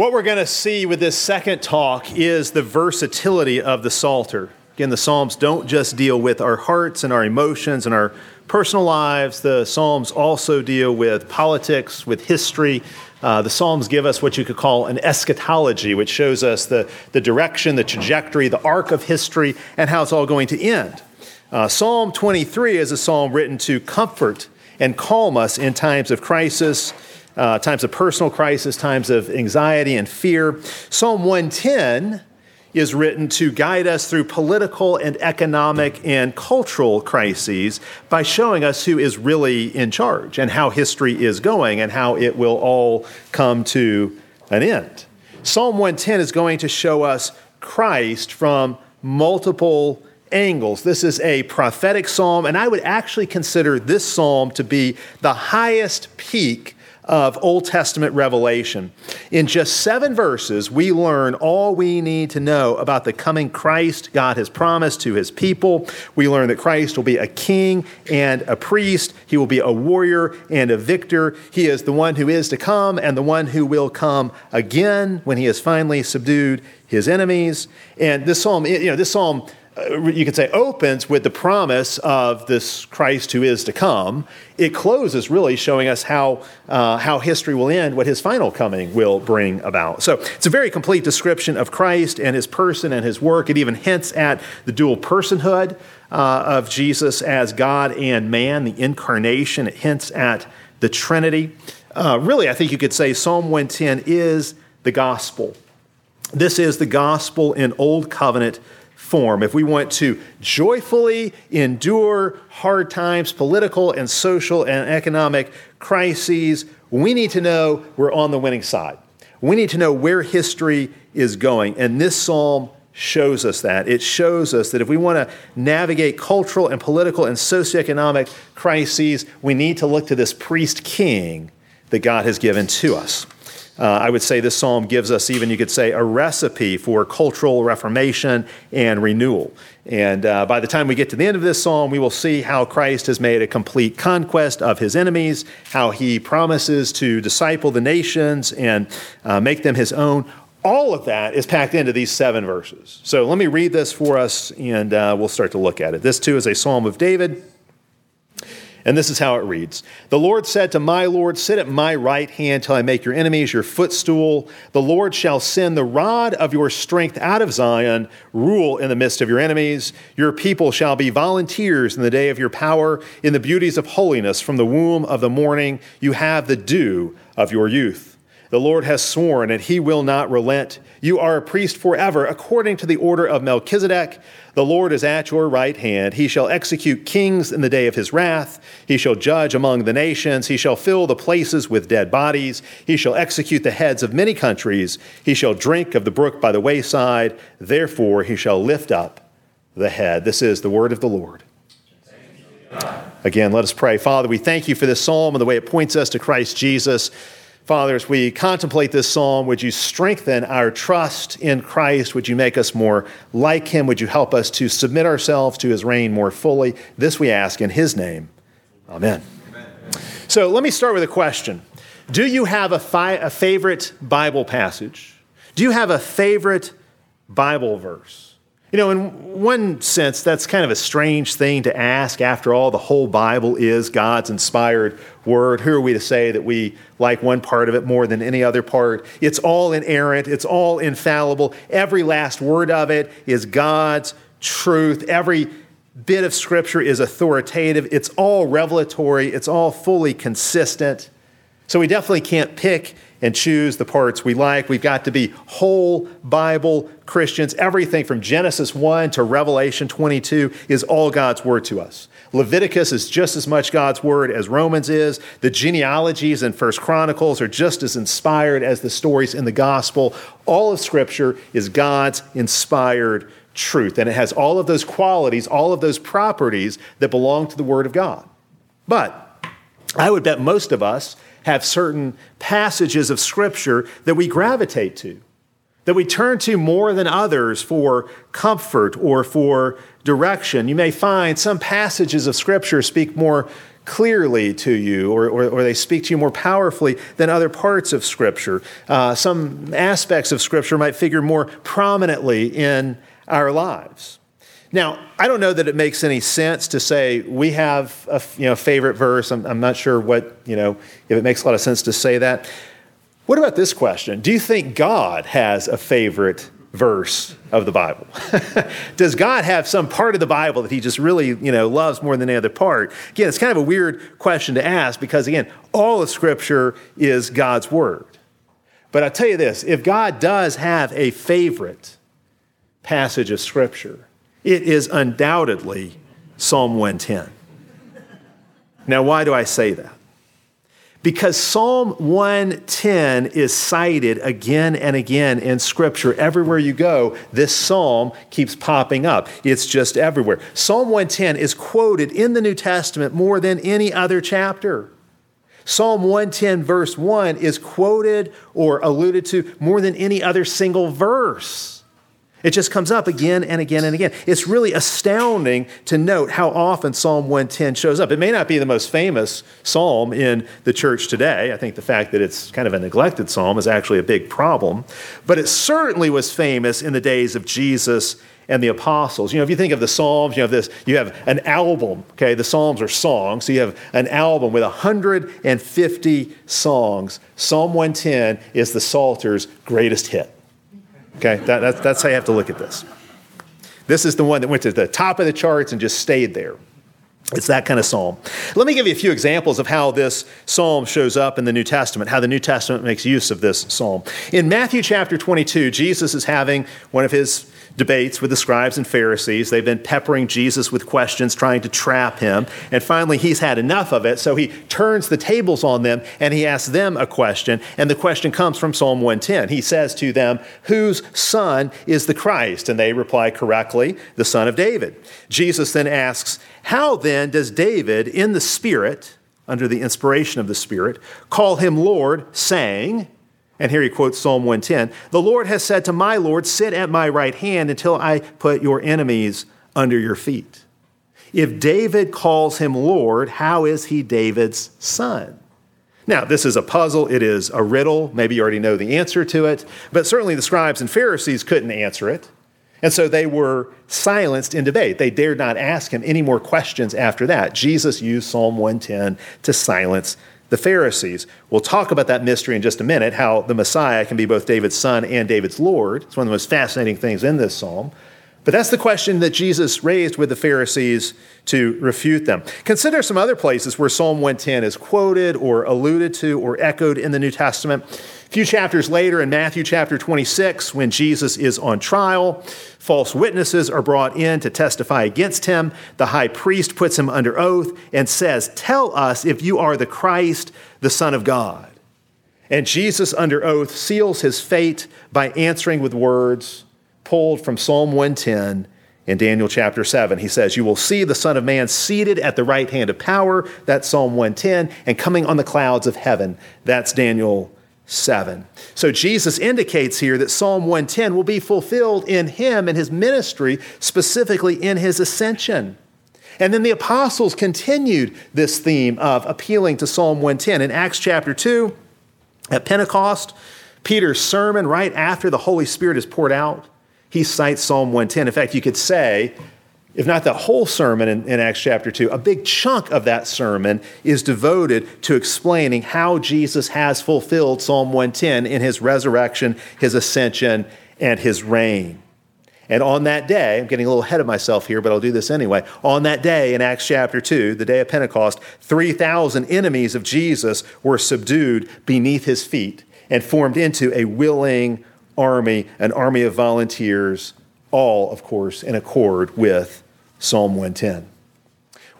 What we're going to see with this second talk is the versatility of the Psalter. Again, the Psalms don't just deal with our hearts and our emotions and our personal lives, the Psalms also deal with politics, with history. Uh, the Psalms give us what you could call an eschatology, which shows us the, the direction, the trajectory, the arc of history, and how it's all going to end. Uh, psalm 23 is a psalm written to comfort and calm us in times of crisis uh, times of personal crisis, times of anxiety and fear. Psalm 110 is written to guide us through political and economic and cultural crises by showing us who is really in charge and how history is going and how it will all come to an end. Psalm 110 is going to show us Christ from multiple angles. This is a prophetic psalm, and I would actually consider this psalm to be the highest peak of Old Testament revelation. In just seven verses, we learn all we need to know about the coming Christ God has promised to his people. We learn that Christ will be a king and a priest, he will be a warrior and a victor. He is the one who is to come and the one who will come again when he has finally subdued his enemies. And this psalm, you know, this psalm you could say, opens with the promise of this Christ who is to come. It closes really showing us how, uh, how history will end, what his final coming will bring about. So it's a very complete description of Christ and his person and his work. It even hints at the dual personhood uh, of Jesus as God and man, the incarnation. It hints at the Trinity. Uh, really, I think you could say Psalm 110 is the gospel. This is the gospel in Old Covenant form, if we want to joyfully endure hard times, political and social and economic crises, we need to know we're on the winning side. We need to know where history is going. And this psalm shows us that. It shows us that if we want to navigate cultural and political and socioeconomic crises, we need to look to this priest king that God has given to us. Uh, I would say this psalm gives us even, you could say, a recipe for cultural reformation and renewal. And uh, by the time we get to the end of this psalm, we will see how Christ has made a complete conquest of his enemies, how he promises to disciple the nations and uh, make them his own. All of that is packed into these seven verses. So let me read this for us and uh, we'll start to look at it. This too is a psalm of David. And this is how it reads The Lord said to my Lord, Sit at my right hand till I make your enemies your footstool. The Lord shall send the rod of your strength out of Zion, rule in the midst of your enemies. Your people shall be volunteers in the day of your power, in the beauties of holiness. From the womb of the morning, you have the dew of your youth. The Lord has sworn, and he will not relent. You are a priest forever, according to the order of Melchizedek. The Lord is at your right hand. He shall execute kings in the day of his wrath. He shall judge among the nations. He shall fill the places with dead bodies. He shall execute the heads of many countries. He shall drink of the brook by the wayside. Therefore, he shall lift up the head. This is the word of the Lord. Again, let us pray. Father, we thank you for this psalm and the way it points us to Christ Jesus. Father, as we contemplate this psalm, would you strengthen our trust in Christ? Would you make us more like him? Would you help us to submit ourselves to his reign more fully? This we ask in his name. Amen. Amen. So let me start with a question Do you have a, fi- a favorite Bible passage? Do you have a favorite Bible verse? You know, in one sense, that's kind of a strange thing to ask. After all, the whole Bible is God's inspired word. Who are we to say that we like one part of it more than any other part? It's all inerrant, it's all infallible. Every last word of it is God's truth. Every bit of Scripture is authoritative. It's all revelatory, it's all fully consistent. So we definitely can't pick and choose the parts we like. We've got to be whole Bible Christians. Everything from Genesis 1 to Revelation 22 is all God's word to us. Leviticus is just as much God's word as Romans is. The genealogies in First Chronicles are just as inspired as the stories in the gospel. All of Scripture is God's inspired truth, and it has all of those qualities, all of those properties that belong to the Word of God. But I would bet most of us have certain passages of Scripture that we gravitate to, that we turn to more than others for comfort or for direction. You may find some passages of Scripture speak more clearly to you or, or, or, they speak to you more powerfully than other parts of Scripture. Uh, some aspects of Scripture might figure more prominently in our lives. Now, I don't know that it makes any sense to say we have a you know, favorite verse. I'm, I'm not sure what, you know, if it makes a lot of sense to say that. What about this question? Do you think God has a favorite verse of the Bible? Does God have some part of the Bible that he just really, you know, loves more than any other part? Again, it's kind of a weird question to ask because again, all of scripture is God's word. But I'll tell you this, if God does have a favorite passage of scripture, it is undoubtedly Psalm 110. Now, why do I say that? Because Psalm 110 is cited again and again in Scripture. Everywhere you go, this psalm keeps popping up. It's just everywhere. Psalm 110 is quoted in the New Testament more than any other chapter. Psalm 110, verse 1, is quoted or alluded to more than any other single verse. It just comes up again and again and again. It's really astounding to note how often Psalm 110 shows up. It may not be the most famous psalm in the church today. I think the fact that it's kind of a neglected psalm is actually a big problem. But it certainly was famous in the days of Jesus and the apostles. You know, if you think of the Psalms, you have this, you have an album, okay? The Psalms are songs. So you have an album with 150 songs. Psalm 110 is the Psalter's greatest hit. Okay, that, that's, that's how you have to look at this. This is the one that went to the top of the charts and just stayed there. It's that kind of psalm. Let me give you a few examples of how this psalm shows up in the New Testament, how the New Testament makes use of this psalm. In Matthew chapter 22, Jesus is having one of his debates with the scribes and Pharisees. They've been peppering Jesus with questions, trying to trap him. And finally, he's had enough of it. So he turns the tables on them and he asks them a question. And the question comes from Psalm 110. He says to them, Whose son is the Christ? And they reply correctly, The son of David. Jesus then asks, How then does David, in the Spirit, under the inspiration of the Spirit, call him Lord, saying, and here he quotes Psalm 110 The Lord has said to my Lord, Sit at my right hand until I put your enemies under your feet. If David calls him Lord, how is he David's son? Now, this is a puzzle. It is a riddle. Maybe you already know the answer to it, but certainly the scribes and Pharisees couldn't answer it. And so they were silenced in debate. They dared not ask him any more questions after that. Jesus used Psalm 110 to silence the Pharisees. We'll talk about that mystery in just a minute, how the Messiah can be both David's son and David's Lord. It's one of the most fascinating things in this psalm. But that's the question that Jesus raised with the Pharisees to refute them. Consider some other places where Psalm 110 is quoted or alluded to or echoed in the New Testament. A few chapters later, in Matthew chapter 26, when Jesus is on trial, false witnesses are brought in to testify against him. The high priest puts him under oath and says, Tell us if you are the Christ, the Son of God. And Jesus, under oath, seals his fate by answering with words pulled from Psalm 110 in Daniel chapter 7. He says, You will see the Son of Man seated at the right hand of power. That's Psalm 110. And coming on the clouds of heaven. That's Daniel 7. So Jesus indicates here that Psalm 110 will be fulfilled in him and his ministry, specifically in his ascension. And then the apostles continued this theme of appealing to Psalm 110. In Acts chapter 2, at Pentecost, Peter's sermon right after the Holy Spirit is poured out, he cites Psalm 110. In fact, you could say if not the whole sermon in, in, Acts chapter 2, a big chunk of that sermon is devoted to explaining how Jesus has fulfilled Psalm 110 in his resurrection, his ascension, and his reign. And on that day, I'm getting a little ahead of myself here, but I'll do this anyway. On that day in Acts chapter 2, the day of Pentecost, 3,000 enemies of Jesus were subdued beneath his feet and formed into a willing army, an army of volunteers all, of course, in accord with Psalm 110.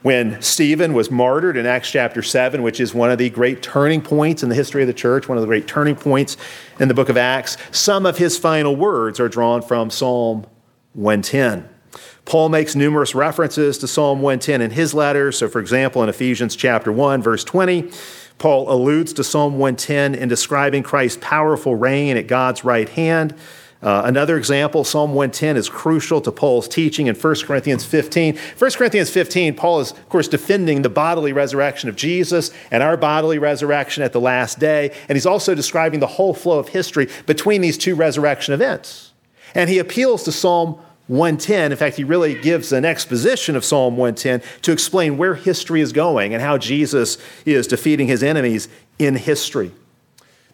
When Stephen was martyred in Acts chapter 7, which is one of the great turning points in the history of the church, one of the great turning points in the book of Acts, some of his final words are drawn from Psalm 110. Paul makes numerous references to Psalm 110 in his letters. So, for example, in Ephesians chapter 1, verse 20, Paul alludes to Psalm 110 in describing Christ's powerful reign at God's right hand. Uh, another example, Psalm 110 is crucial to Paul's teaching in 1 Corinthians 15. 1 Corinthians 15, Paul is, of course, defending the bodily resurrection of Jesus and our bodily resurrection at the last day. And he's also describing the whole flow of history between these two resurrection events. And he appeals to Psalm 110. In fact, he really gives an exposition of Psalm 110 to explain where history is going and how Jesus is defeating his enemies in history.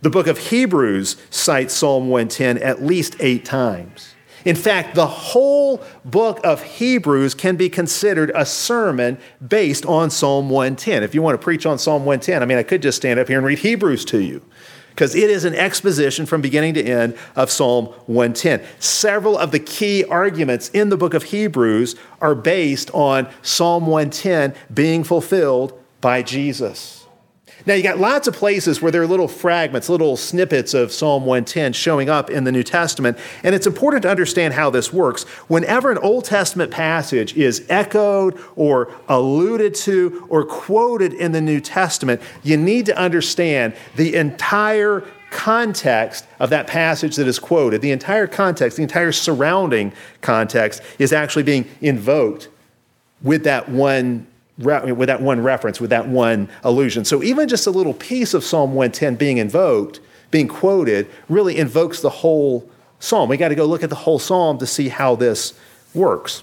The book of Hebrews cites Psalm 110 at least eight times. In fact, the whole book of Hebrews can be considered a sermon based on Psalm 110. If you want to preach on Psalm 110, I mean, I could just stand up here and read Hebrews to you because it is an exposition from beginning to end of Psalm 110. Several of the key arguments in the book of Hebrews are based on Psalm 110 being fulfilled by Jesus. Now, you got lots of places where there are little fragments, little snippets of Psalm 110 showing up in the New Testament, and it's important to understand how this works. Whenever an Old Testament passage is echoed or alluded to or quoted in the New Testament, you need to understand the entire context of that passage that is quoted, the entire context, the entire surrounding context is actually being invoked with that one with that one reference, with that one allusion. So even just a little piece of Psalm 110 being invoked, being quoted, really invokes the whole psalm. We got to go look at the whole psalm to see how this works.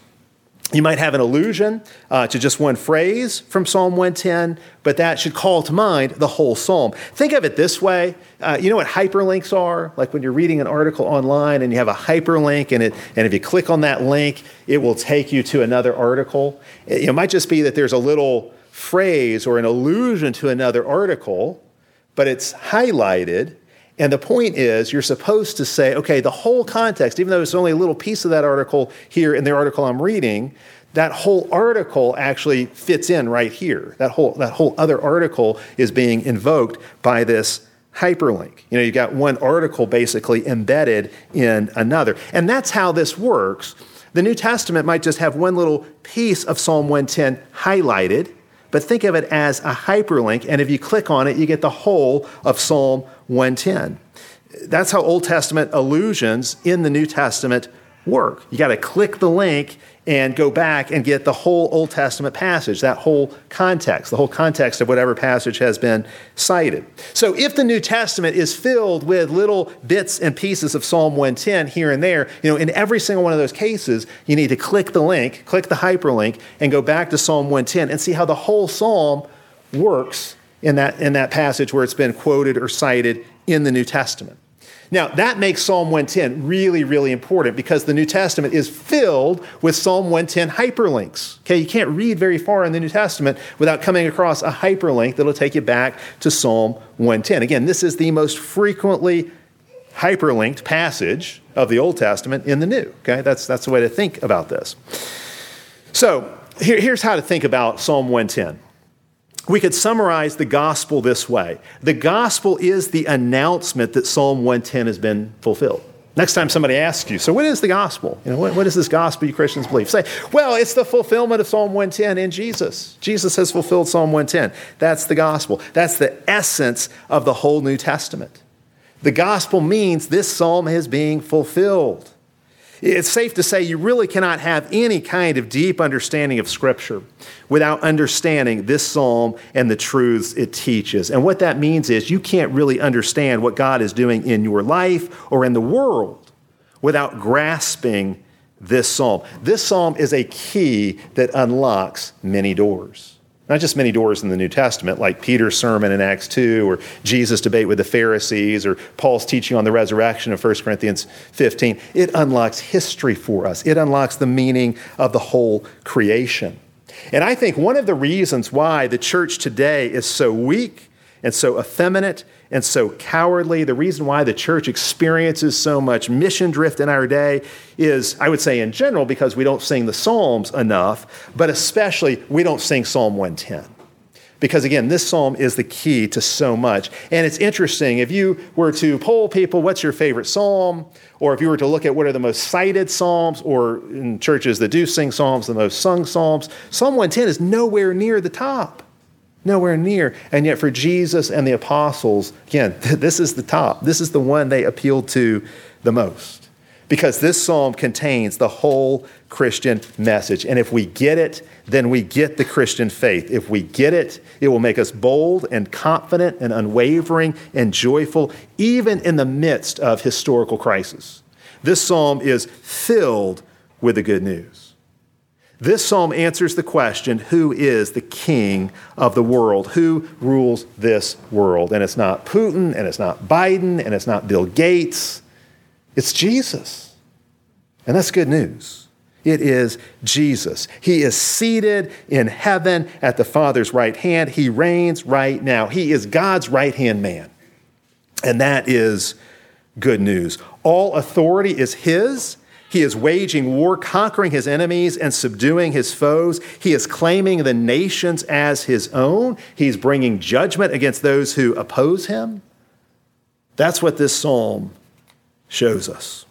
You might have an allusion uh, to just one phrase from Psalm 110, but that should call to mind the whole psalm. Think of it this way. Uh, you know what hyperlinks are? Like when you're reading an article online and you have a hyperlink, and, it, and if you click on that link, it will take you to another article. It, it might just be that there's a little phrase or an allusion to another article, but it's highlighted and the point is, you're supposed to say, okay, the whole context, even though it's only a little piece of that article here in the article I'm reading, that whole article actually fits in right here. That whole, that whole other article is being invoked by this hyperlink. You know, you've got one article basically embedded in another. And that's how this works. The New Testament might just have one little piece of Psalm 110 highlighted but think of it as a hyperlink, and if you click on it, you get the whole of Psalm 110. That's how Old Testament allusions in the New Testament work. You got to click the link and go back and get the whole Old Testament passage, that whole context, the whole context of whatever passage has been cited. So if the New Testament is filled with little bits and pieces of Psalm 110 here and there, you know, in every single one of those cases, you need to click the link, click the hyperlink, and go back to Psalm 110 and see how the whole psalm works in that, in that passage where it's been quoted or cited in the New Testament. Now, that makes Psalm 110 really, really important because the New Testament is filled with Psalm 110 hyperlinks. Okay, you can't read very far in the New Testament without coming across a hyperlink that'll take you back to Psalm 110. Again, this is the most frequently hyperlinked passage of the Old Testament in the New. Okay, that's, that's the way to think about this. So, here, here's how to think about Psalm 110 we could summarize the gospel this way the gospel is the announcement that Psalm 110 has been fulfilled. Next time somebody asks you, so what is the gospel? You know, what, what is this gospel you Christians believe? Say, well, it's the fulfillment of Psalm 110 in Jesus. Jesus has fulfilled Psalm 110. That's the gospel. That's the essence of the whole New Testament. The gospel means this psalm is being fulfilled. It's safe to say you really cannot have any kind of deep understanding of Scripture without understanding this psalm and the truths it teaches. And what that means is you can't really understand what God is doing in your life or in the world without grasping this psalm. This psalm is a key that unlocks many doors. Not just many doors in the New Testament, like Peter's sermon in Acts 2, or Jesus' debate with the Pharisees, or Paul's teaching on the resurrection of 1 Corinthians 15. It unlocks history for us, it unlocks the meaning of the whole creation. And I think one of the reasons why the church today is so weak and so effeminate and so cowardly. The reason why the church experiences so much mission drift in our day is, I would say, in general, because we don't sing the Psalms enough, but especially we don't sing Psalm 110. Because again, this psalm is the key to so much. And it's interesting, if you were to poll people, what's your favorite psalm? Or if you were to look at what are the most cited psalms, or in churches that do sing psalms, the most sung psalms, Psalm 110 is nowhere near the top. Nowhere near. And yet, for Jesus and the apostles, again, this is the top. This is the one they appealed to the most. because this psalm contains the whole Christian message. And if we get it, then we get the Christian faith. If we get it, it will make us bold and confident and unwavering and joyful, even in the midst of historical crisis. This psalm is filled with the good news. This psalm answers the question who is the king of the world? Who rules this world? And it's not Putin, and it's not Biden, and it's not Bill Gates. It's Jesus. And that's good news. It is Jesus. He is seated in heaven at the Father's right hand. He reigns right now. He is God's right hand man. And that is good news. All authority is His. He is waging war, conquering his enemies and subduing his foes. He is claiming the nations as his own. He's bringing judgment against those who oppose him. That's what this psalm shows us.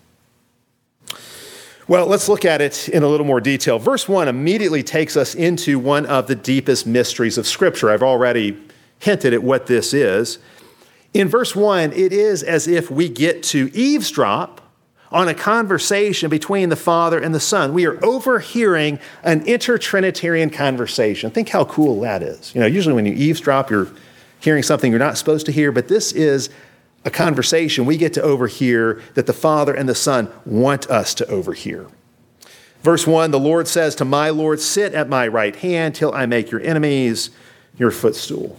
Well, let's look at it in a little more detail. Verse 1 immediately takes us into one of the deepest mysteries of Scripture. I've already hinted at what this is. In verse 1, it is as if we get to eavesdrop on a conversation between the Father and the Son. We are overhearing an intertrinitarian conversation. Think how cool that is. You know, usually when you eavesdrop, you're hearing something you're not supposed to hear, but this is a conversation we get to overhear that the Father and the Son want us to overhear. Verse 1 The Lord says to my Lord, Sit at my right hand till I make your enemies your footstool.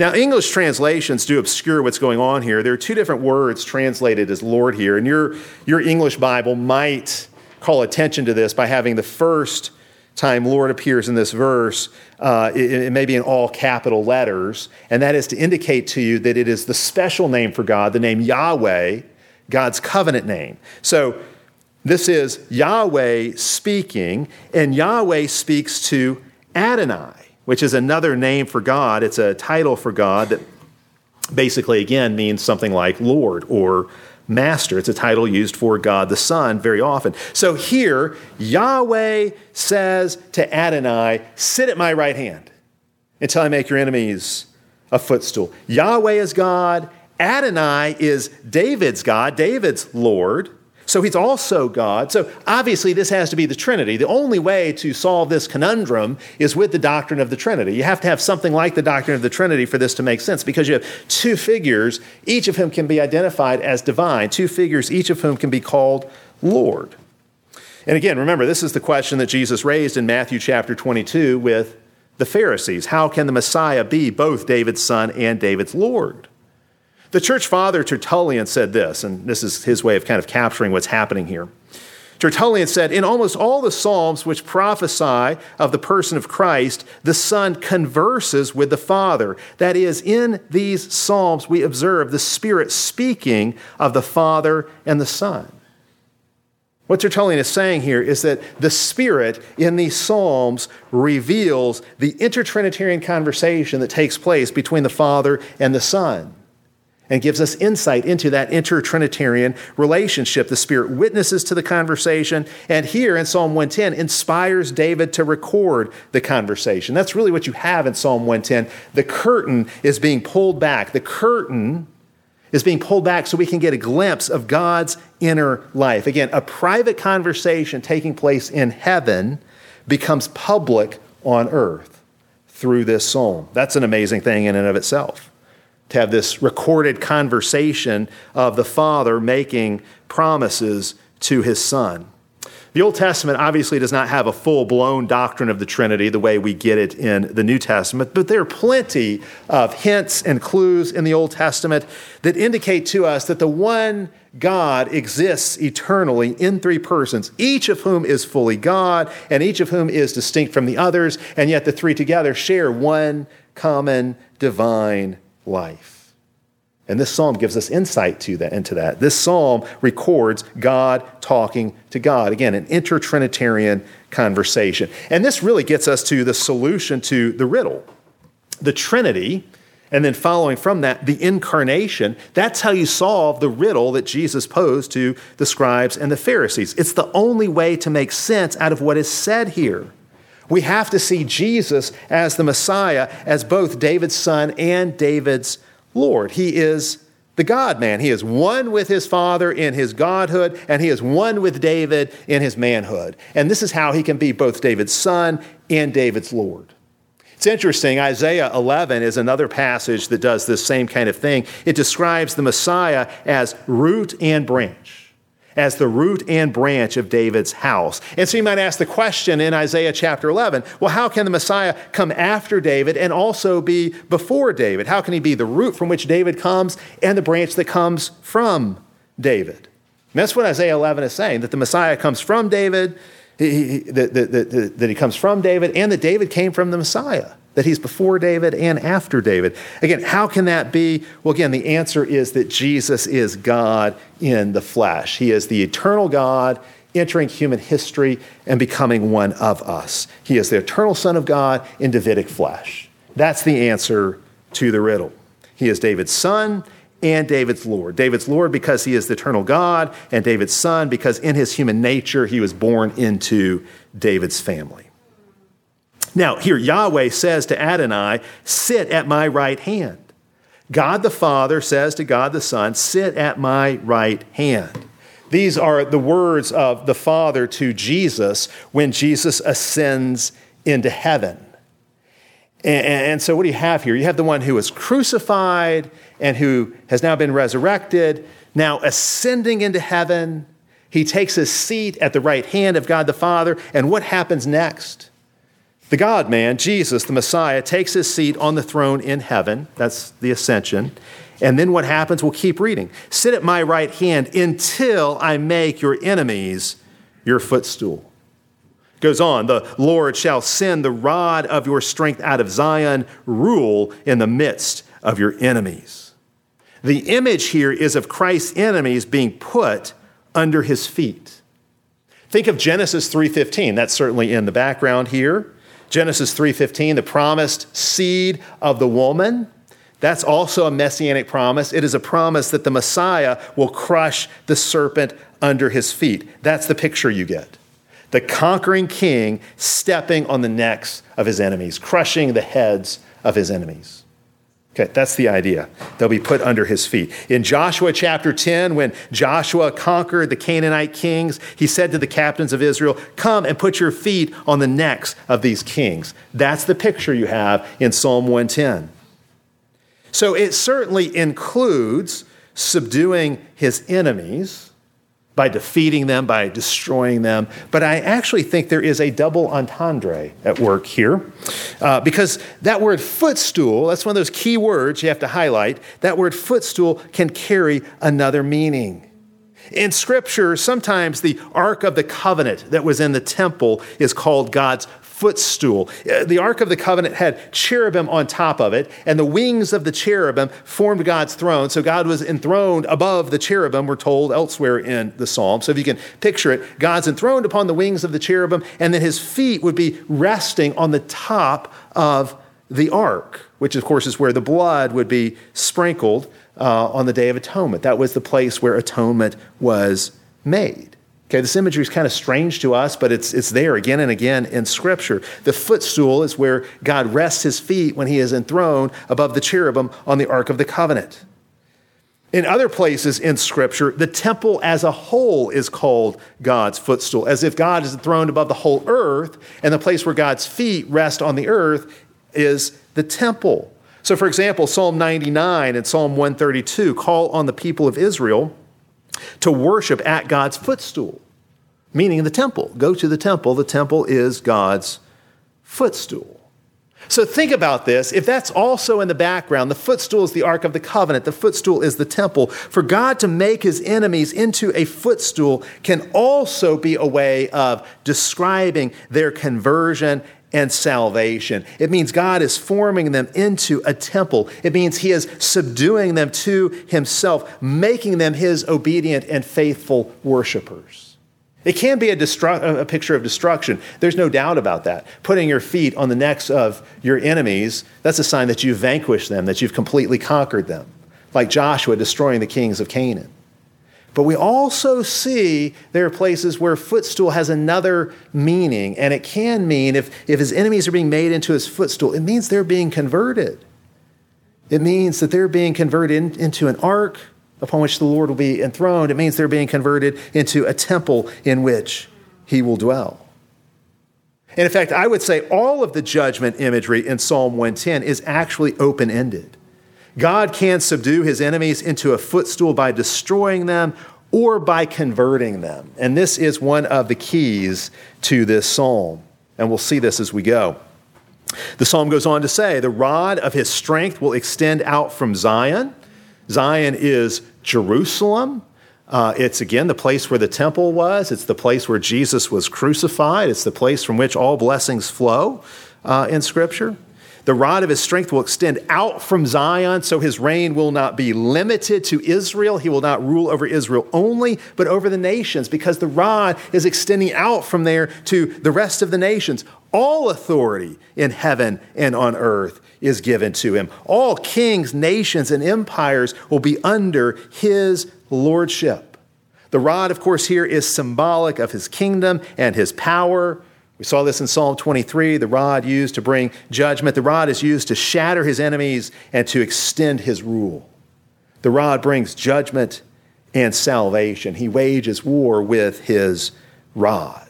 Now, English translations do obscure what's going on here. There are two different words translated as Lord here, and your, your English Bible might call attention to this by having the first time Lord appears in this verse, uh, it, it, may be in all capital letters, and that is to indicate to you that it is the special name for God, the name Yahweh, God's covenant name. So this is Yahweh speaking, and Yahweh speaks to Adonai, which is another name for God. It's a title for God that basically, again, means something like Lord or master. It's a title used for God the Son very often. So here, Yahweh says to Adonai, Sit at my right hand until I make your enemies a footstool. Yahweh is God. Adonai is David's God, David's Lord. So he's also God. So obviously, this has to be the Trinity. The only way to solve this conundrum is with the doctrine of the Trinity. You have to have something like the doctrine of the Trinity for this to make sense because you have two figures, each of whom can be identified as divine, two figures, each of whom can be called Lord. And again, remember, this is the question that Jesus raised in Matthew chapter 22 with the Pharisees. How can the Messiah be both David's son and David's Lord? The church father Tertullian said this, and this is his way of kind of capturing what's happening here. Tertullian said, In almost all the Psalms which prophesy of the person of Christ, the Son converses with the Father. That is, in these Psalms, we observe the Spirit speaking of the Father and the Son. What Tertullian is saying here is that the Spirit in these Psalms reveals the intertrinitarian conversation that takes place between the Father and the Son and gives us insight into that intertrinitarian relationship. The Spirit witnesses to the conversation, and here in Psalm 110 inspires David to record the conversation. That's really what you have in Psalm 110. The curtain is being pulled back. The curtain is being pulled back so we can get a glimpse of God's inner life. Again, a private conversation taking place in heaven becomes public on earth through this psalm. That's an amazing thing in and of itself to have this recorded conversation of the Father making promises to his Son. The Old Testament obviously does not have a full blown doctrine of the Trinity the way we get it in the New Testament, but there are plenty of hints and clues in the Old Testament that indicate to us that the one God exists eternally in three persons, each of whom is fully God and each of whom is distinct from the others, and yet the three together share one common divine life. And this psalm gives us insight to that, into that. This psalm records God talking to God. Again, an intertrinitarian conversation. And this really gets us to the solution to the riddle. The Trinity, and then following from that, the incarnation. That's how you solve the riddle that Jesus posed to the scribes and the Pharisees. It's the only way to make sense out of what is said here. We have to see Jesus as the Messiah, as both David's son and David's Lord. He is the God man. He is one with his Father in his godhood, and he is one with David in his manhood. And this is how he can be both David's son and David's Lord. It's interesting, Isaiah 11 is another passage that does this same kind of thing. It describes the Messiah as root and branch as the root and branch of David's house. And so you might ask the question in Isaiah chapter 11 well, how can the Messiah come after David and also be before David? How can he be the root from which David comes and the branch that comes from David? And that's what Isaiah 11 is saying that the Messiah comes from David, he, that, that he comes from David, and that David came from the Messiah that he's before David and after David. Again, how can that be? Well, again, the answer is that Jesus is God in the flesh. He is the eternal God entering human history and becoming one of us. He is the eternal Son of God in Davidic flesh. That's the answer to the riddle. He is David's son and David's Lord. David's Lord because he is the eternal God, and David's son because in his human nature he was born into David's family. Now, here Yahweh says to Adonai, Sit at my right hand. God the Father says to God the Son, Sit at my right hand. These are the words of the Father to Jesus when Jesus ascends into heaven. And, so, what do you have here? You have the one who was crucified and who has now been resurrected, now ascending into heaven. He takes his seat at the right hand of God the Father. And what happens next? The God man, Jesus, the Messiah, takes his seat on the throne in heaven. That's the ascension. And then what happens? We'll keep reading. Sit at my right hand until I make your enemies your footstool. Goes on, the Lord shall send the rod of your strength out of Zion, rule in the midst of your enemies. The image here is of Christ's enemies being put under his feet. Think of Genesis 3:15. That's certainly in the background here. Genesis 3:15, the promised seed of the woman. That's also a messianic promise. It is a promise that the Messiah will crush the serpent under his feet. That's the picture you get. The conquering king stepping on the necks of his enemies, crushing the heads of his enemies. Okay, that's the idea. They'll be put under his feet. In Joshua chapter 10, when Joshua conquered the Canaanite kings, he said to the captains of Israel, Come and put your feet on the necks of these kings. That's the picture you have in Psalm 110. So it certainly includes subduing his enemies by defeating them, by destroying them. But I actually think there is a double entendre at work here uh, because that word footstool, that's one of those key words you have to highlight. That word footstool can carry another meaning. In Scripture, sometimes the Ark of the Covenant that was in the temple is called God's footstool. Uh, the Ark of the Covenant had cherubim on top of it, and the wings of the cherubim formed God's throne. So God was enthroned above the cherubim, we're told elsewhere in the psalm. So if you can picture it, God's enthroned upon the wings of the cherubim, and then his feet would be resting on the top of the ark, which of course is where the blood would be sprinkled uh, on the Day of Atonement. That was the place where atonement was made. Okay, this imagery is kind of strange to us, but it's, it's there again and again in Scripture. The footstool is where God rests his feet when he is enthroned above the cherubim on the Ark of the Covenant. In other places in Scripture, the temple as a whole is called God's footstool, as if God is enthroned above the whole earth, and the place where God's feet rest on the earth is the temple. So, for example, Psalm 99 and Psalm 132 call on the people of Israel to worship at God's footstool, meaning the temple. Go to the temple. The temple is God's footstool. So think about this. If that's also in the background, the footstool is the Ark of the Covenant, the footstool is the temple. For God to make his enemies into a footstool can also be a way of describing their conversion and salvation. It means God is forming them into a temple. It means He is subduing them to Himself, making them His obedient and faithful worshipers. It can be a, destru- a, picture of destruction. There's no doubt about that. Putting your feet on the necks of your enemies, that's a sign that you've vanquished them, that you've completely conquered them, like Joshua destroying the kings of Canaan. But we also see there are places where footstool has another meaning, and it can mean if, if his enemies are being made into his footstool, it means they're being converted. It means that they're being converted in, into an ark upon which the Lord will be enthroned. It means they're being converted into a temple in which he will dwell. And in fact, I would say all of the judgment imagery in Psalm 110 is actually open ended. God can subdue his enemies into a footstool by destroying them or by converting them. And this is one of the keys to this psalm. And we'll see this as we go. The psalm goes on to say, The rod of his strength will extend out from Zion. Zion is Jerusalem. Uh, it's again the place where the temple was. It's the place where Jesus was crucified. It's the place from which all blessings flow uh, in Scripture. The rod of his strength will extend out from Zion, so his reign will not be limited to Israel. He will not rule over Israel only, but over the nations, because the rod is extending out from there to the rest of the nations. All authority in heaven and on earth is given to him. All kings, nations, and empires will be under his lordship. The rod, of course, here is symbolic of his kingdom and his power. We saw this in Psalm 23 the rod used to bring judgment. The rod is used to shatter his enemies and to extend his rule. The rod brings judgment and salvation. He wages war with his rod.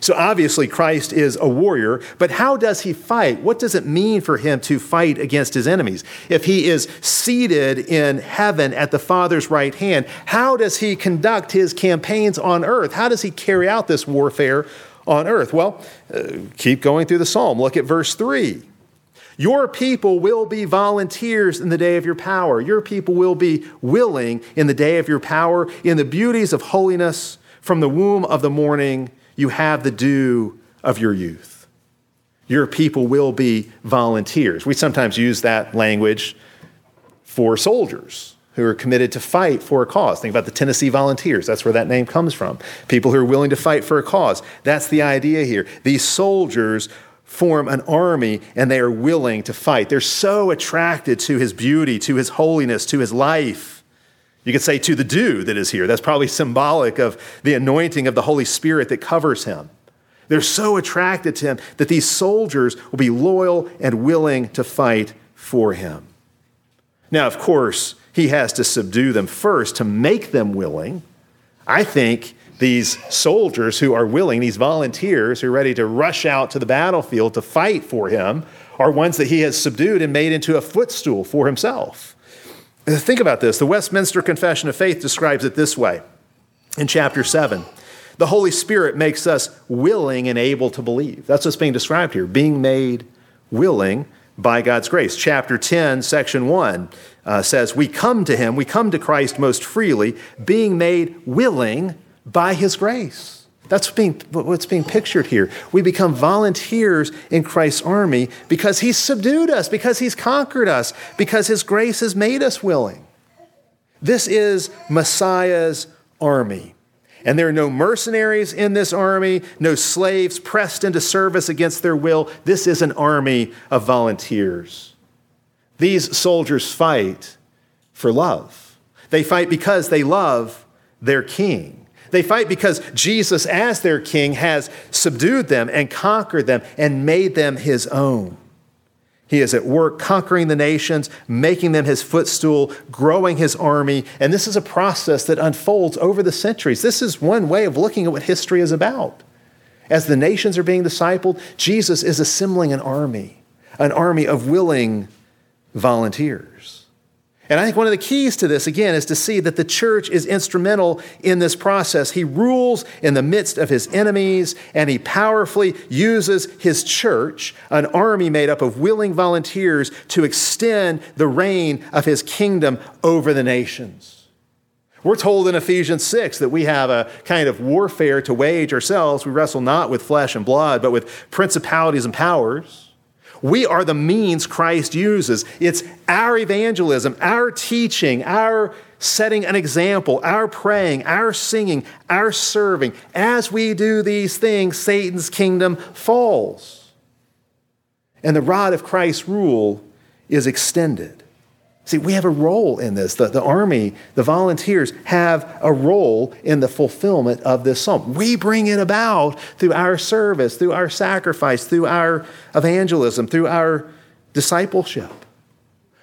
So obviously, Christ is a warrior, but how does he fight? What does it mean for him to fight against his enemies? If he is seated in heaven at the Father's right hand, how does he conduct his campaigns on earth? How does he carry out this warfare on earth? Well, uh, keep going through the psalm. Look at verse 3. Your people will be volunteers in the day of your power. Your people will be willing in the day of your power, in the beauties of holiness. From the womb of the morning, you have the dew of your youth. Your people will be volunteers. We sometimes use that language for soldiers who are committed to fight for a cause. Think about the Tennessee Volunteers. That's where that name comes from. People who are willing to fight for a cause. That's the idea here. These soldiers form an army and they are willing to fight. They're so attracted to his beauty, to his holiness, to his life. You could say to the dew that is here. That's probably symbolic of the anointing of the Holy Spirit that covers him. They're so attracted to him that these soldiers will be loyal and willing to fight for him. Now, of course, he has to subdue them first to make them willing. I think these soldiers who are willing, these volunteers who are ready to rush out to the battlefield to fight for him, are ones that he has subdued and made into a footstool for himself. Think about this. The Westminster Confession of Faith describes it this way in chapter 7. The Holy Spirit makes us willing and able to believe. That's what's being described here, being made willing by God's grace. Chapter 10, section 1 uh, says, We come to him, we come to Christ most freely, being made willing by his grace. That's being, what's being pictured here. We become volunteers in Christ's army because he's subdued us, because he's conquered us, because his grace has made us willing. This is Messiah's army. And there are no mercenaries in this army, no slaves pressed into service against their will. This is an army of volunteers. These soldiers fight for love. They fight because they love their king. They fight because Jesus, as their king, has subdued them and conquered them and made them his own. He is at work conquering the nations, making them his footstool, growing his army. And this is a process that unfolds over the centuries. This is one way of looking at what history is about. As the nations are being discipled, Jesus is assembling an army, an army of willing volunteers. And I think one of the keys to this, again, is to see that the church is instrumental in this process. He rules in the midst of his enemies, and he powerfully uses his church, an army made up of willing volunteers, to extend the reign of his kingdom over the nations. We're told in Ephesians 6 that we have a kind of warfare to wage ourselves. We wrestle not with flesh and blood, but with principalities and powers. We are the means Christ uses. It's our evangelism, our teaching, our setting an example, our praying, our singing, our serving. As we do these things, Satan's kingdom falls. And the rod of Christ's rule is extended. See, we have a role in this. The, the army, the volunteers have a role in the fulfillment of this psalm. We bring it about through our service, through our sacrifice, through our evangelism, through our discipleship.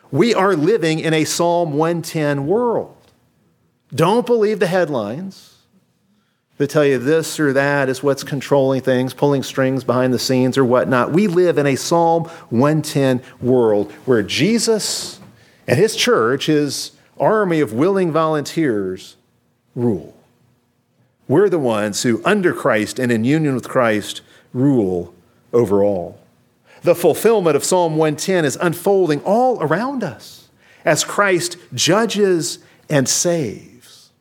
We are living in a Psalm 110 world. Don't believe the headlines that tell you this or that is what's controlling things, pulling strings behind the scenes or whatnot. We live in a Psalm 110 world where Jesus and his church, his army of willing volunteers, rule. We're the ones who, under Christ and in union with Christ, rule over all. The fulfillment of Psalm 110 is unfolding all around us as Christ judges and saves.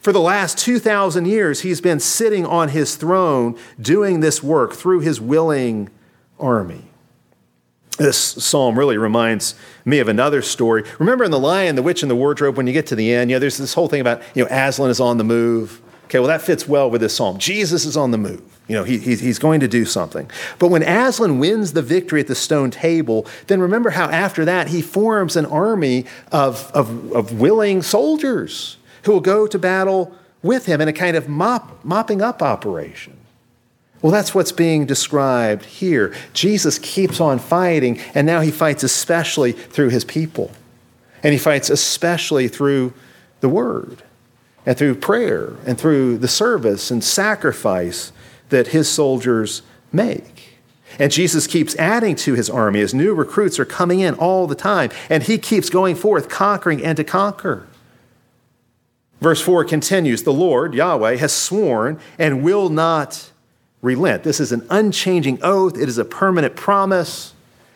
For the last 2,000 years, he's been sitting on his throne doing this work through his willing army. This psalm really reminds me of another story. Remember in The Lion, the Witch, and the Wardrobe, when you get to the end, you know, there's this whole thing about, you know, Aslan is on the move. Okay, well, that fits well with this psalm. Jesus is on the move. You know, he, he's going to do something. But when Aslan wins the victory at the stone table, then remember how after that he forms an army of, of, of willing soldiers who will go to battle with him in a kind of mop, mopping up operation. Well, that's what's being described here. Jesus keeps on fighting, and now he fights especially through his people. And he fights especially through the word and through prayer and through the service and sacrifice that his soldiers make. And Jesus keeps adding to his army as new recruits are coming in all the time, and he keeps going forth, conquering and to conquer. Verse 4 continues The Lord, Yahweh, has sworn and will not relent. This is an unchanging oath, it is a permanent promise.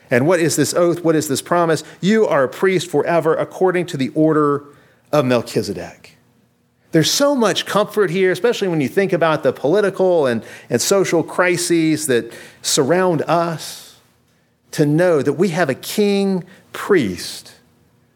And what is this oath? What is this promise? You are a priest forever according to the order of Melchizedek. There's so much comfort here, especially when you think about the political and, and social crises that surround us, to know that we have a king priest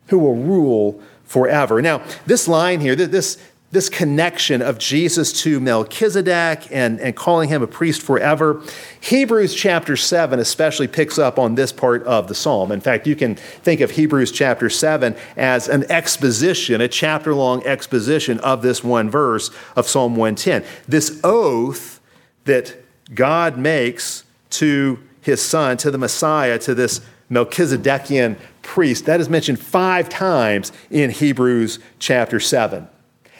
who will rule forever. Now, this line here, this, this connection of Jesus to Melchizedek and, and calling him a priest forever. Hebrews chapter 7 especially picks up on this part of the psalm. In fact, you can think of Hebrews chapter 7 as an exposition, a chapter long exposition of this one verse of Psalm 110. This oath that God makes to his son, to the Messiah, to this Melchizedekian priest, that is mentioned five times in Hebrews chapter 7.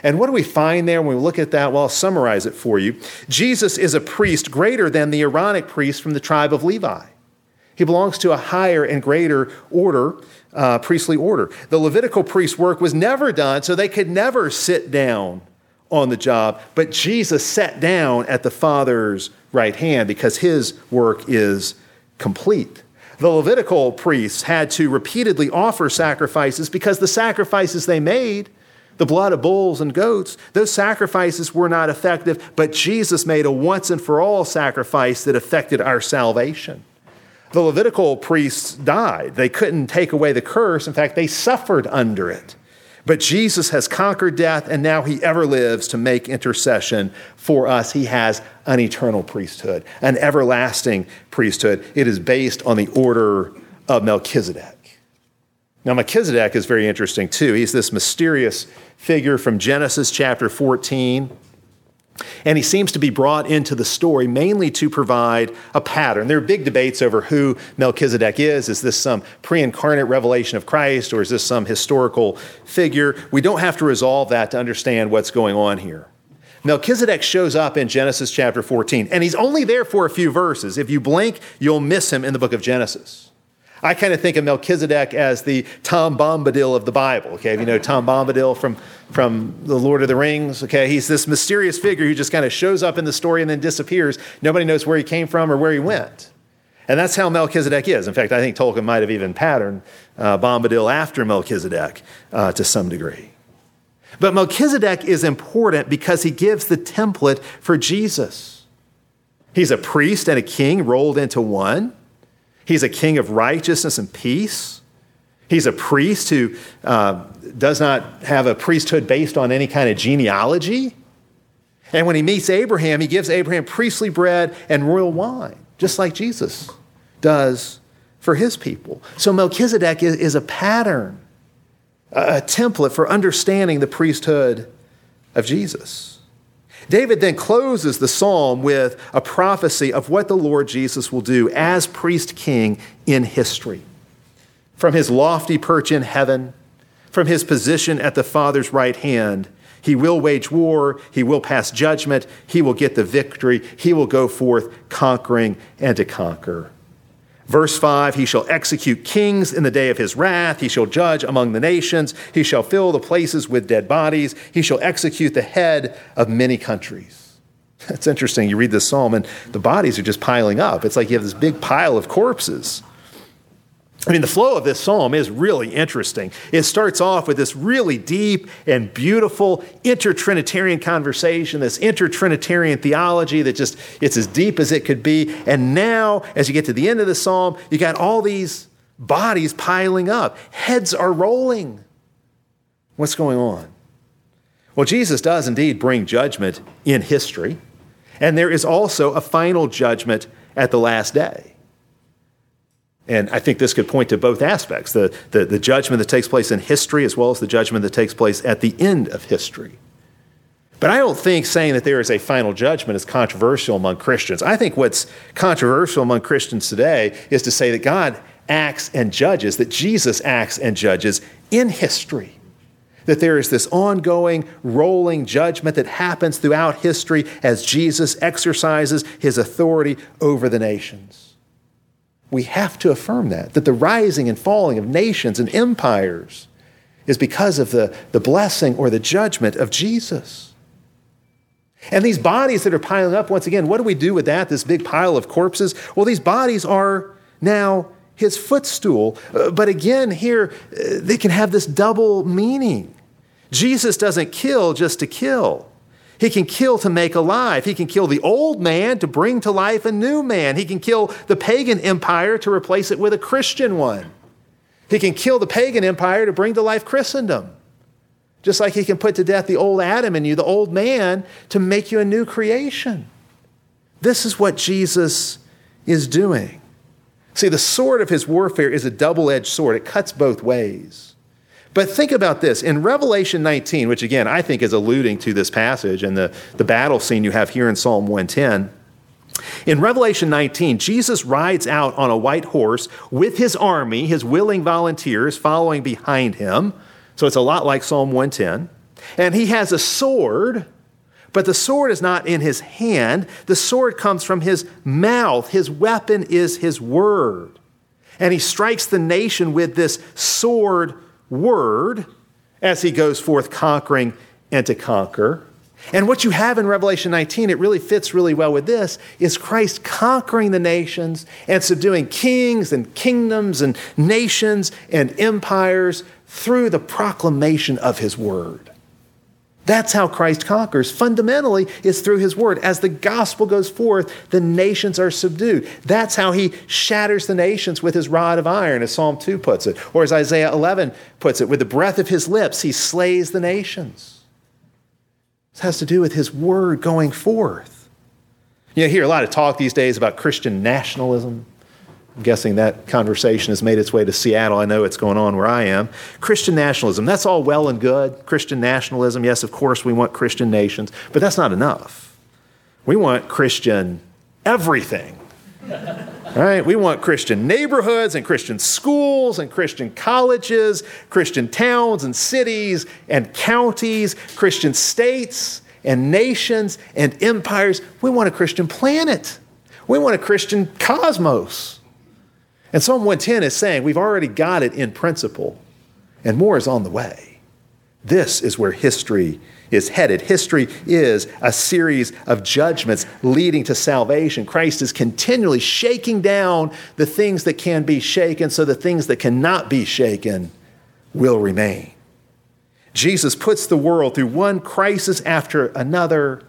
And what do we find there when we look at that? Well, I'll summarize it for you. Jesus is a priest greater than the Aaronic priest from the tribe of Levi. He belongs to a higher and greater order, uh, priestly order. The Levitical priest work was never done, so they could never sit down on the job. But Jesus sat down at the Father's right hand because his work is complete. The Levitical priests had to repeatedly offer sacrifices because the sacrifices they made the blood of bulls and goats, those sacrifices were not effective, but Jesus made a once and for all sacrifice that affected our salvation. The Levitical priests died. They couldn't take away the curse. In fact, they suffered under it. But Jesus has conquered death, and now he ever lives to make intercession for us. He has an eternal priesthood, an everlasting priesthood. It is based on the order of Melchizedek. Now, Melchizedek is very interesting too. He's this mysterious figure from Genesis chapter 14. And he seems to be brought into the story mainly to provide a pattern. There are big debates over who Melchizedek is. Is this some pre incarnate revelation of Christ or is this some historical figure? We don't have to resolve that to understand what's going on here. Melchizedek shows up in Genesis chapter 14, and he's only there for a few verses. If you blink, you'll miss him in the book of Genesis. I kind of think of Melchizedek as the Tom Bombadil of the Bible. Okay, if you know Tom Bombadil from, from The Lord of the Rings, okay, he's this mysterious figure who just kind of shows up in the story and then disappears. Nobody knows where he came from or where he went. And that's how Melchizedek is. In fact, I think Tolkien might have even patterned uh, Bombadil after Melchizedek uh, to some degree. But Melchizedek is important because he gives the template for Jesus. He's a priest and a king rolled into one. He's a king of righteousness and peace. He's a priest who uh, does not have a priesthood based on any kind of genealogy. And when he meets Abraham, he gives Abraham priestly bread and royal wine, just like Jesus does for his people. So Melchizedek is, is a pattern, a template for understanding the priesthood of Jesus. David then closes the psalm with a prophecy of what the Lord Jesus will do as priest king in history. from his lofty perch in heaven, from his position at the Father's right hand. He will wage war. He will pass judgment. He will get the victory. He will go forth conquering and to conquer. Verse 5 He shall execute kings in the day of his wrath. He shall judge among the nations. He shall fill the places with dead bodies. He shall execute the head of many countries. It's interesting. You read this psalm, and the bodies are just piling up. It's like you have this big pile of corpses. I mean, the flow of this psalm is really interesting. It starts off with this really deep and beautiful inter-Trinitarian conversation, this inter-Trinitarian theology that just, it's as deep as it could be. And now, as you get to the end of the psalm, you got all these bodies piling up. Heads are rolling. What's going on? Well, Jesus does indeed bring judgment in history, and there is also a final judgment at the last day. And I think this could point to both aspects the, the, the, judgment that takes place in history as well as the judgment that takes place at the end of history. But I don't think saying that there is a final judgment is controversial among Christians. I think what's controversial among Christians today is to say that God acts and judges, that Jesus acts and judges in history. That there is this ongoing, rolling judgment that happens throughout history as Jesus exercises his authority over the nations we have to affirm that, that the rising and falling of nations and empires is because of the, the blessing or the judgment of Jesus. And these bodies that are piling up, once again, what do we do with that, this big pile of corpses? Well, these bodies are now his footstool. Uh, but again, here, uh, they can have this double meaning. Jesus doesn't kill just to kill. He can kill to make alive. He can kill the old man to bring to life a new man. He can kill the pagan empire to replace it with a Christian one. He can kill the pagan empire to bring to life Christendom. Just like he can put to death the old Adam in you, the old man, to make you a new creation. This is what Jesus is doing. See, the sword of his warfare is a double edged sword, it cuts both ways. But think about this. In Revelation 19, which again I think is alluding to this passage and the, the battle scene you have here in Psalm 110, in Revelation 19, Jesus rides out on a white horse with his army, his willing volunteers following behind him. So it's a lot like Psalm 110. And he has a sword, but the sword is not in his hand. The sword comes from his mouth. His weapon is his word. And he strikes the nation with this sword word as he goes forth conquering and to conquer. And what you have in Revelation 19, it really fits really well with this, is Christ conquering the nations and subduing kings and kingdoms and nations and empires through the proclamation of his word. That's how Christ conquers. Fundamentally, is through his word. As the gospel goes forth, the nations are subdued. That's how he shatters the nations with his rod of iron, as Psalm 2 puts it, or as Isaiah 11 puts it, with the breath of his lips, he slays the nations. This has to do with his word going forth. You hear a lot of talk these days about Christian nationalism. I'm guessing that conversation has made its way to Seattle. I know it's going on where I am. Christian nationalism, that's all well and good. Christian nationalism, yes, of course, we want Christian nations, but that's not enough. We want Christian everything. Right? We want Christian neighborhoods and Christian schools and Christian colleges, Christian towns and cities and counties, Christian states and nations and empires. We want a Christian planet. We want a Christian cosmos. And Psalm 110 is saying we've already got it in principle, and more is on the way. This is where history is headed. History is a series of judgments leading to salvation. Christ is continually shaking down the things that can be shaken so the things that cannot be shaken will remain. Jesus puts the world through one crisis after another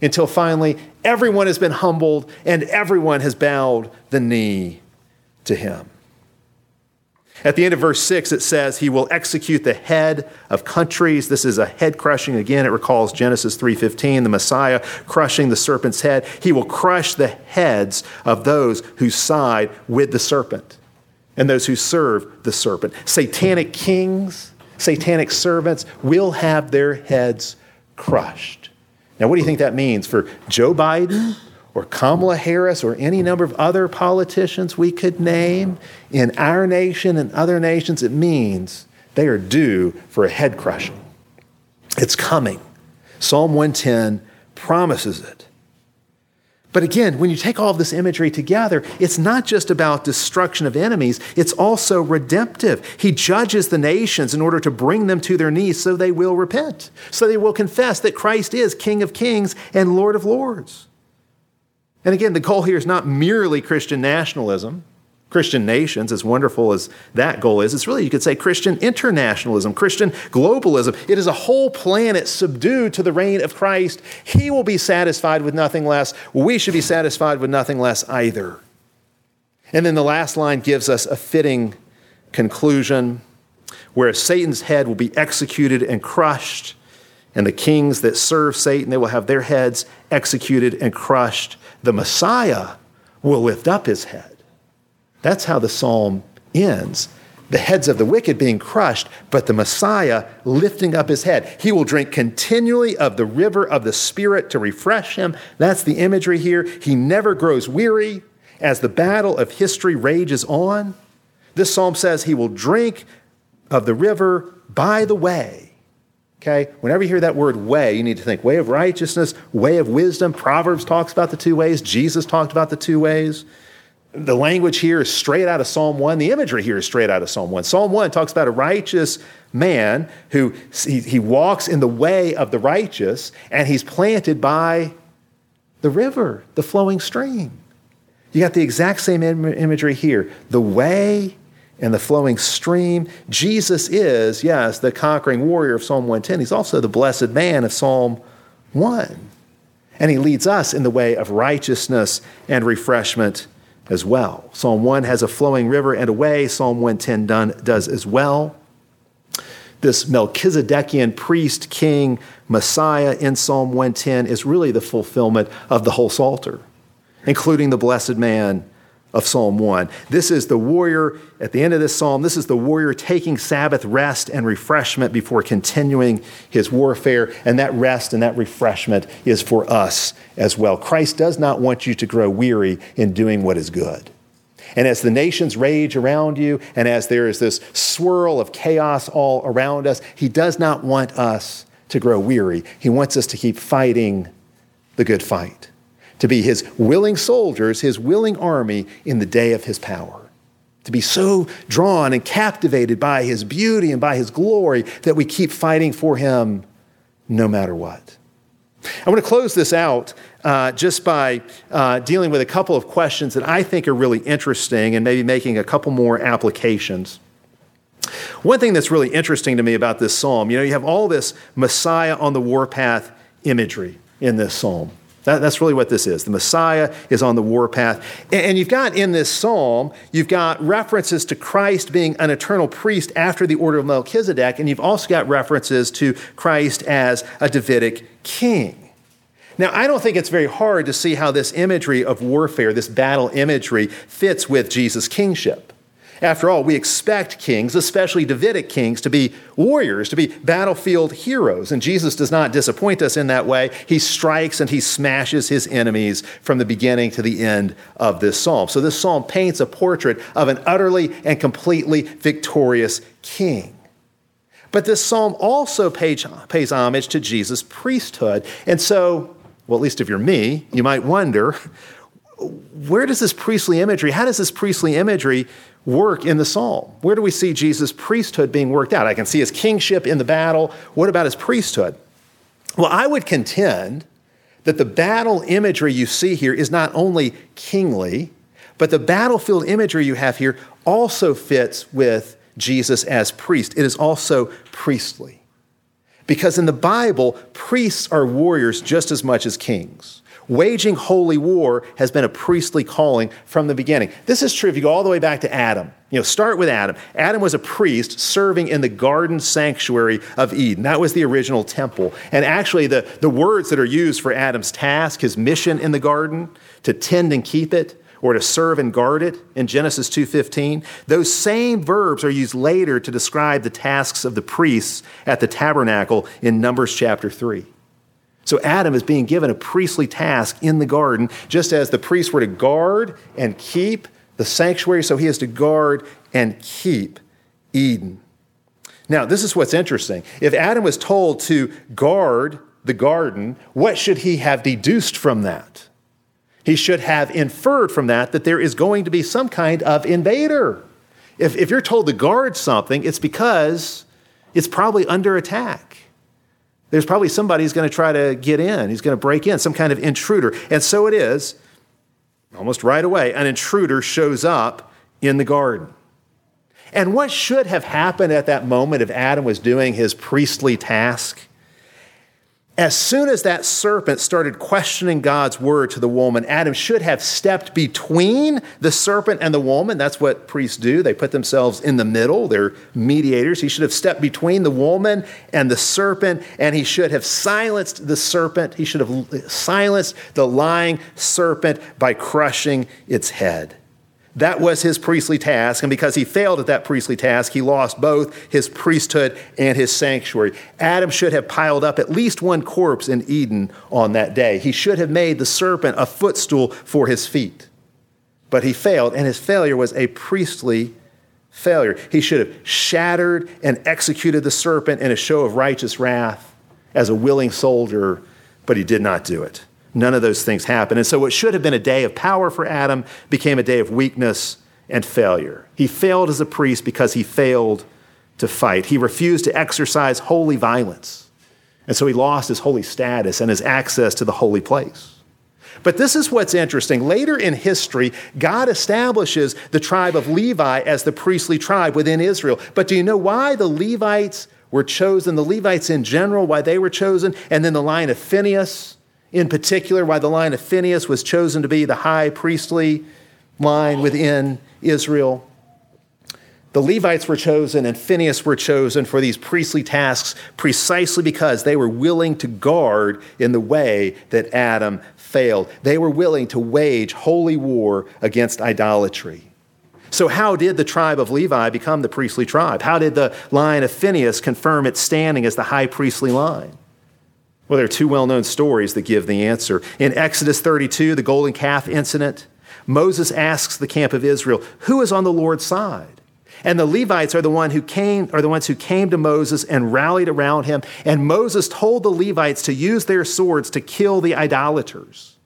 until finally everyone has been humbled and everyone has bowed the knee to him. At the end of verse 6, it says, He will execute the head of countries. This is a head crushing. Again, it recalls Genesis 3.15, the Messiah crushing the serpent's head. He will crush the heads of those who side with the serpent and those who serve the serpent. Satanic kings, satanic servants will have their heads crushed. Now, what do you think that means for Joe Biden or Kamala Harris or any number of other politicians we could name in our nation and other nations, it means they are due for a head crushing. It's coming. Psalm 110 promises it. But again, when you take all of this imagery together, it's not just about destruction of enemies, it's also redemptive. He judges the nations in order to bring them to their knees so they will repent, so they will confess that Christ is King of kings and Lord of lords. And again, the goal here is not merely Christian nationalism, Christian nations, as wonderful as that goal is, it's really, you could say, Christian internationalism, Christian globalism. It is a whole planet subdued to the reign of Christ. He will be satisfied with nothing less. We should be satisfied with nothing less either. And then the last line gives us a fitting conclusion where Satan's head will be executed and crushed, and the kings that serve Satan, they will have their heads executed and crushed. The Messiah will lift up his head. That's how the psalm ends. The heads of the wicked being crushed, but the Messiah lifting up his head. He will drink continually of the river of the Spirit to refresh him. That's the imagery here. He never grows weary as the battle of history rages on. This psalm says he will drink of the river by the way. Okay? Whenever you hear that word way, you need to think way of righteousness, way of wisdom. Proverbs talks about the two ways, Jesus talked about the two ways. The language here is straight out of Psalm 1. The imagery here is straight out of Psalm 1. Psalm 1 talks about a righteous man who he, he walks in the way of the righteous and he's planted by the river, the flowing stream. You got the exact same Im- imagery here the way and the flowing stream. Jesus is, yes, the conquering warrior of Psalm 110. He's also the blessed man of Psalm 1. And he leads us in the way of righteousness and refreshment as well. Psalm 1 has a flowing river and a way, Psalm 110 done, does as well. This Melchizedekian priest, king, Messiah in Psalm 110 is really the fulfillment of the whole Psalter, including the blessed man of Psalm 1. This is the warrior, at the end of this psalm, this is the warrior taking Sabbath rest and refreshment before continuing his warfare. And that rest and that refreshment is for us as well. Christ does not want you to grow weary in doing what is good. And as the nations rage around you, and as there is this swirl of chaos all around us, he does not want us to grow weary. He wants us to keep fighting the good fight to be his willing soldiers, his willing army in the day of his power. To be so drawn and captivated by his beauty and by his glory that we keep fighting for him no matter what. I want to close this out uh, just by uh, dealing with a couple of questions that I think are really interesting and maybe making a couple more applications. One thing that's really interesting to me about this psalm, you know, you have all this Messiah on the warpath imagery in this psalm. That, that's really what this is. The Messiah is on the warpath. And, and you've got in this psalm, you've got references to Christ being an eternal priest after the order of Melchizedek, and you've also got references to Christ as a Davidic king. Now, I don't think it's very hard to see how this imagery of warfare, this battle imagery, fits with Jesus' kingship. After all, we expect kings, especially Davidic kings, to be warriors, to be battlefield heroes. And Jesus does not disappoint us in that way. He strikes and he smashes his enemies from the beginning to the end of this psalm. So this psalm paints a portrait of an utterly and completely victorious king. But this psalm also pays, homage to Jesus' priesthood. And so, well, at least if you're me, you might wonder where does this priestly imagery, how does this priestly imagery work in the psalm? Where do we see Jesus' priesthood being worked out? I can see his kingship in the battle. What about his priesthood? Well, I would contend that the battle imagery you see here is not only kingly, but the battlefield imagery you have here also fits with Jesus as priest. It is also priestly. Because in the Bible, priests are warriors just as much as kings. Waging holy war has been a priestly calling from the beginning. This is true if you go all the way back to Adam. You know, start with Adam. Adam was a priest serving in the garden sanctuary of Eden. That was the original temple. And actually, the, the words that are used for Adam's task, his mission in the garden, to tend and keep it, or to serve and guard it in Genesis 2:15 those same verbs are used later to describe the tasks of the priests at the tabernacle in Numbers chapter 3 So Adam is being given a priestly task in the garden, just as the priests were to guard and keep the sanctuary, so he is to guard and keep Eden. Now, this is what's interesting. If Adam was told to guard the garden, what should he have deduced from that? He should have inferred from that that there is going to be some kind of invader. If, if you're told to guard something, it's because it's probably under attack. There's probably somebody who's going to try to get in, he's going to break in, some kind of intruder. And so it is, almost right away, an intruder shows up in the garden. And what should have happened at that moment if Adam was doing his priestly task? As soon as that serpent started questioning God's word to the woman, Adam should have stepped between the serpent and the woman. That's what priests do. They put themselves in the middle, they're mediators. He should have stepped between the woman and the serpent, and he should have silenced the serpent. He should have silenced the lying serpent by crushing its head. That was his priestly task, and because he failed at that priestly task, he lost both his priesthood and his sanctuary. Adam should have piled up at least one corpse in Eden on that day. He should have made the serpent a footstool for his feet. But he failed, and his failure was a priestly failure. He should have shattered and executed the serpent in a show of righteous wrath as a willing soldier, but he did not do it. None of those things happened. And so, what should have been a day of power for Adam became a day of weakness and failure. He failed as a priest because he failed to fight. He refused to exercise holy violence. And so, he lost his holy status and his access to the holy place. But this is what's interesting. Later in history, God establishes the tribe of Levi as the priestly tribe within Israel. But do you know why the Levites were chosen? The Levites in general, why they were chosen, and then the line of Phineas in particular, why the line of Phineas was chosen to be the high priestly line within Israel. The Levites were chosen and Phineas were chosen for these priestly tasks precisely because they were willing to guard in the way that Adam failed. They were willing to wage holy war against idolatry. So, how did the tribe of Levi become the priestly tribe? How did the line of Phineas confirm its standing as the high priestly line? Well, there are two well known stories that give the answer. In Exodus 32, the golden calf incident, Moses asks the camp of Israel, Who is on the Lord's side? And the Levites are the, one who came, are the ones who came to Moses and rallied around him. And Moses told the Levites to use their swords to kill the idolaters.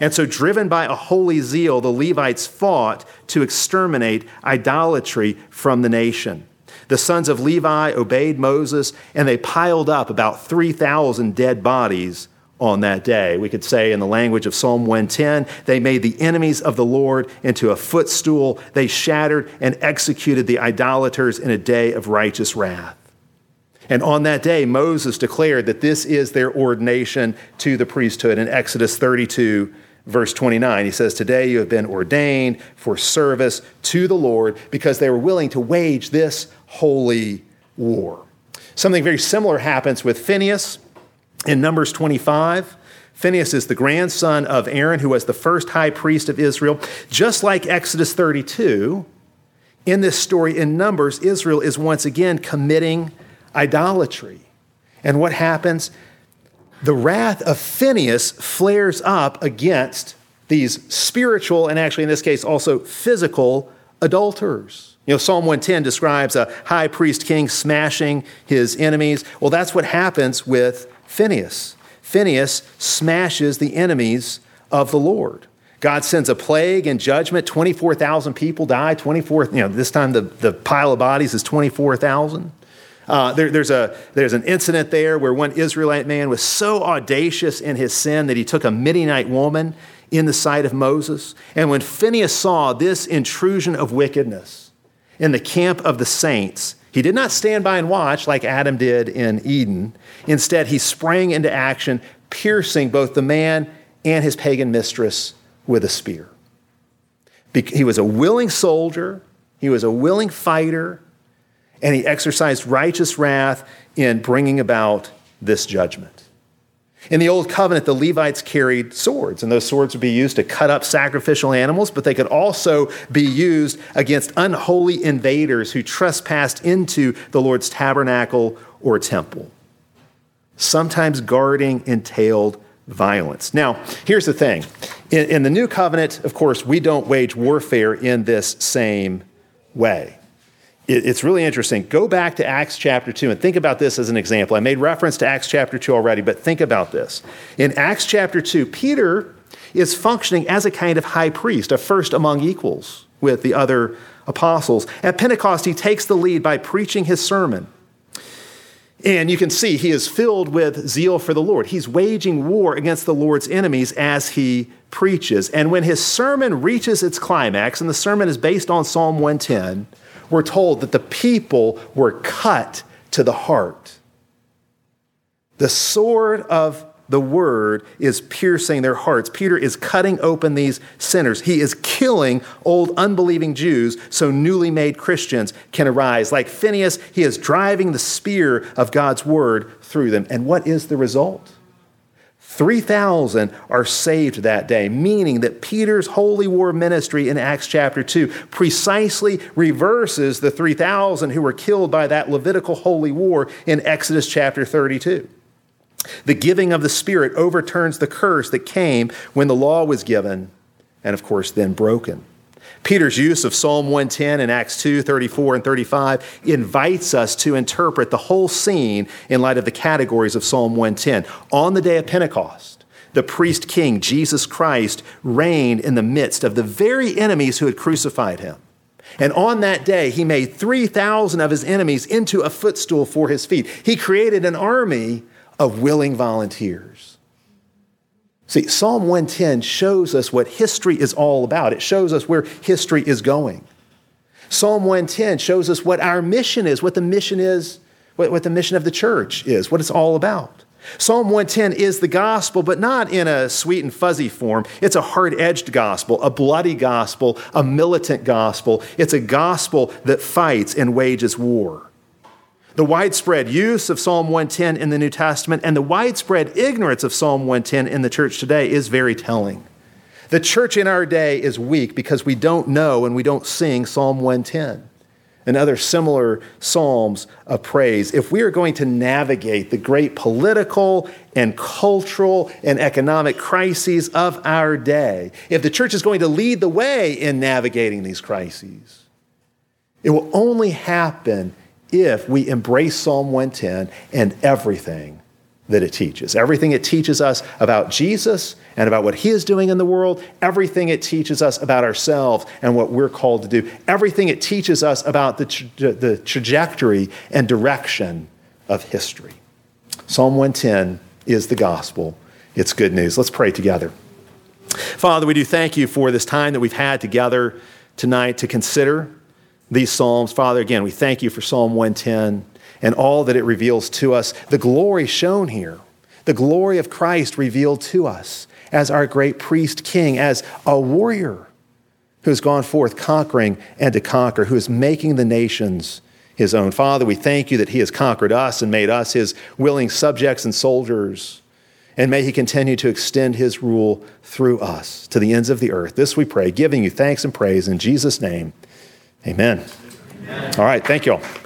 And so, driven by a holy zeal, the Levites fought to exterminate idolatry from the nation. The sons of Levi obeyed Moses, and they piled up about 3,000 dead bodies on that day. We could say, in the language of Psalm 110, they made the enemies of the Lord into a footstool. They shattered and executed the idolaters in a day of righteous wrath. And on that day, Moses declared that this is their ordination to the priesthood in Exodus 32, verse 29. He says, Today you have been ordained for service to the Lord because they were willing to wage this holy war. Something very similar happens with Phineas in Numbers 25. Phineas is the grandson of Aaron, who was the first high priest of Israel. Just like Exodus 32, in this story in Numbers, Israel is once again committing idolatry. And what happens? The wrath of Phineas flares up against these spiritual, and actually in this case also physical, adulterers. You know, Psalm 110 describes a high priest king smashing his enemies. Well, that's what happens with Phineas. Phineas smashes the enemies of the Lord. God sends a plague and judgment. 24,000 people die. 24, you know, this time the, the pile of bodies is 24,000. Uh, there, there's, a, there's an incident there where one Israelite man was so audacious in his sin that he took a Midianite woman in the sight of Moses. And when Phineas saw this intrusion of wickedness, in the camp of the saints, he did not stand by and watch like Adam did in Eden. Instead, he sprang into action, piercing both the man and his pagan mistress with a spear. He was a willing soldier, he was a willing fighter, and he exercised righteous wrath in bringing about this judgment. In the Old Covenant, the Levites carried swords, and those swords would be used to cut up sacrificial animals, but they could also be used against unholy invaders who trespassed into the Lord's tabernacle or temple. Sometimes guarding entailed violence. Now, here's the thing in, in, the new covenant, of course, we don't wage warfare in this same way. It, it's really interesting. Go back to Acts chapter 2 and think about this as an example. I made reference to Acts chapter 2 already, but think about this. In Acts chapter 2, Peter is functioning as a kind of high priest, a first among equals with the other apostles. At Pentecost, he takes the lead by preaching his sermon. And you can see he is filled with zeal for the Lord. He's waging war against the Lord's enemies as he preaches. And when his sermon reaches its climax, and the sermon is based on Psalm 110, we're told that the people were cut to the heart. The sword of the word is piercing their hearts. Peter is cutting open these sinners. He is killing old unbelieving Jews so newly made Christians can arise. Like Phineas, he is driving the spear of God's word through them. And what is the result? 3,000 are saved that day, meaning that Peter's holy war ministry in Acts chapter 2 precisely reverses the 3,000 who were killed by that Levitical holy war in Exodus chapter 32. The giving of the Spirit overturns the curse that came when the law was given and, of course, then broken. Peter's use of Psalm 110 in Acts 2 34 and 35 invites us to interpret the whole scene in light of the categories of Psalm 110. On the day of Pentecost, the priest king, Jesus Christ, reigned in the midst of the very enemies who had crucified him. And on that day, he made 3,000 of his enemies into a footstool for his feet. He created an army of willing volunteers. See, Psalm 110 shows us what history is all about. It shows us where history is going. Psalm 110 shows us what our mission is, what the mission is, what, what the mission of the church is, what it's all about. Psalm 110 is the gospel, but not in a sweet and fuzzy form. It's a hard edged gospel, a bloody gospel, a militant gospel. It's a gospel that fights and wages war. The widespread use of Psalm 110 in the New Testament and the widespread ignorance of Psalm 110 in the church today is very telling. The church in our day is weak because we don't know and we don't sing Psalm 110 and other similar psalms of praise. If we are going to navigate the great political and cultural and economic crises of our day, if the church is going to lead the way in navigating these crises, it will only happen if we embrace Psalm 110 and everything that it teaches. Everything it teaches us about Jesus and about what he is doing in the world, everything it teaches us about ourselves and what we're called to do, everything it teaches us about the, tra- the trajectory and direction of history. Psalm 110 is the gospel. It's good news. Let's pray together. Father, we do thank you for this time that we've had together tonight to consider these Psalms. Father, again, we thank you for Psalm 110 and all that it reveals to us. The glory shown here, the glory of Christ revealed to us as our great priest king, as a warrior who has gone forth conquering and to conquer, who is making the nations his own. Father, we thank you that he has conquered us and made us his willing subjects and soldiers. And may he continue to extend his rule through us to the ends of the earth. This we pray, giving you thanks and praise in Jesus' name. Amen. Amen. All right. Thank you all.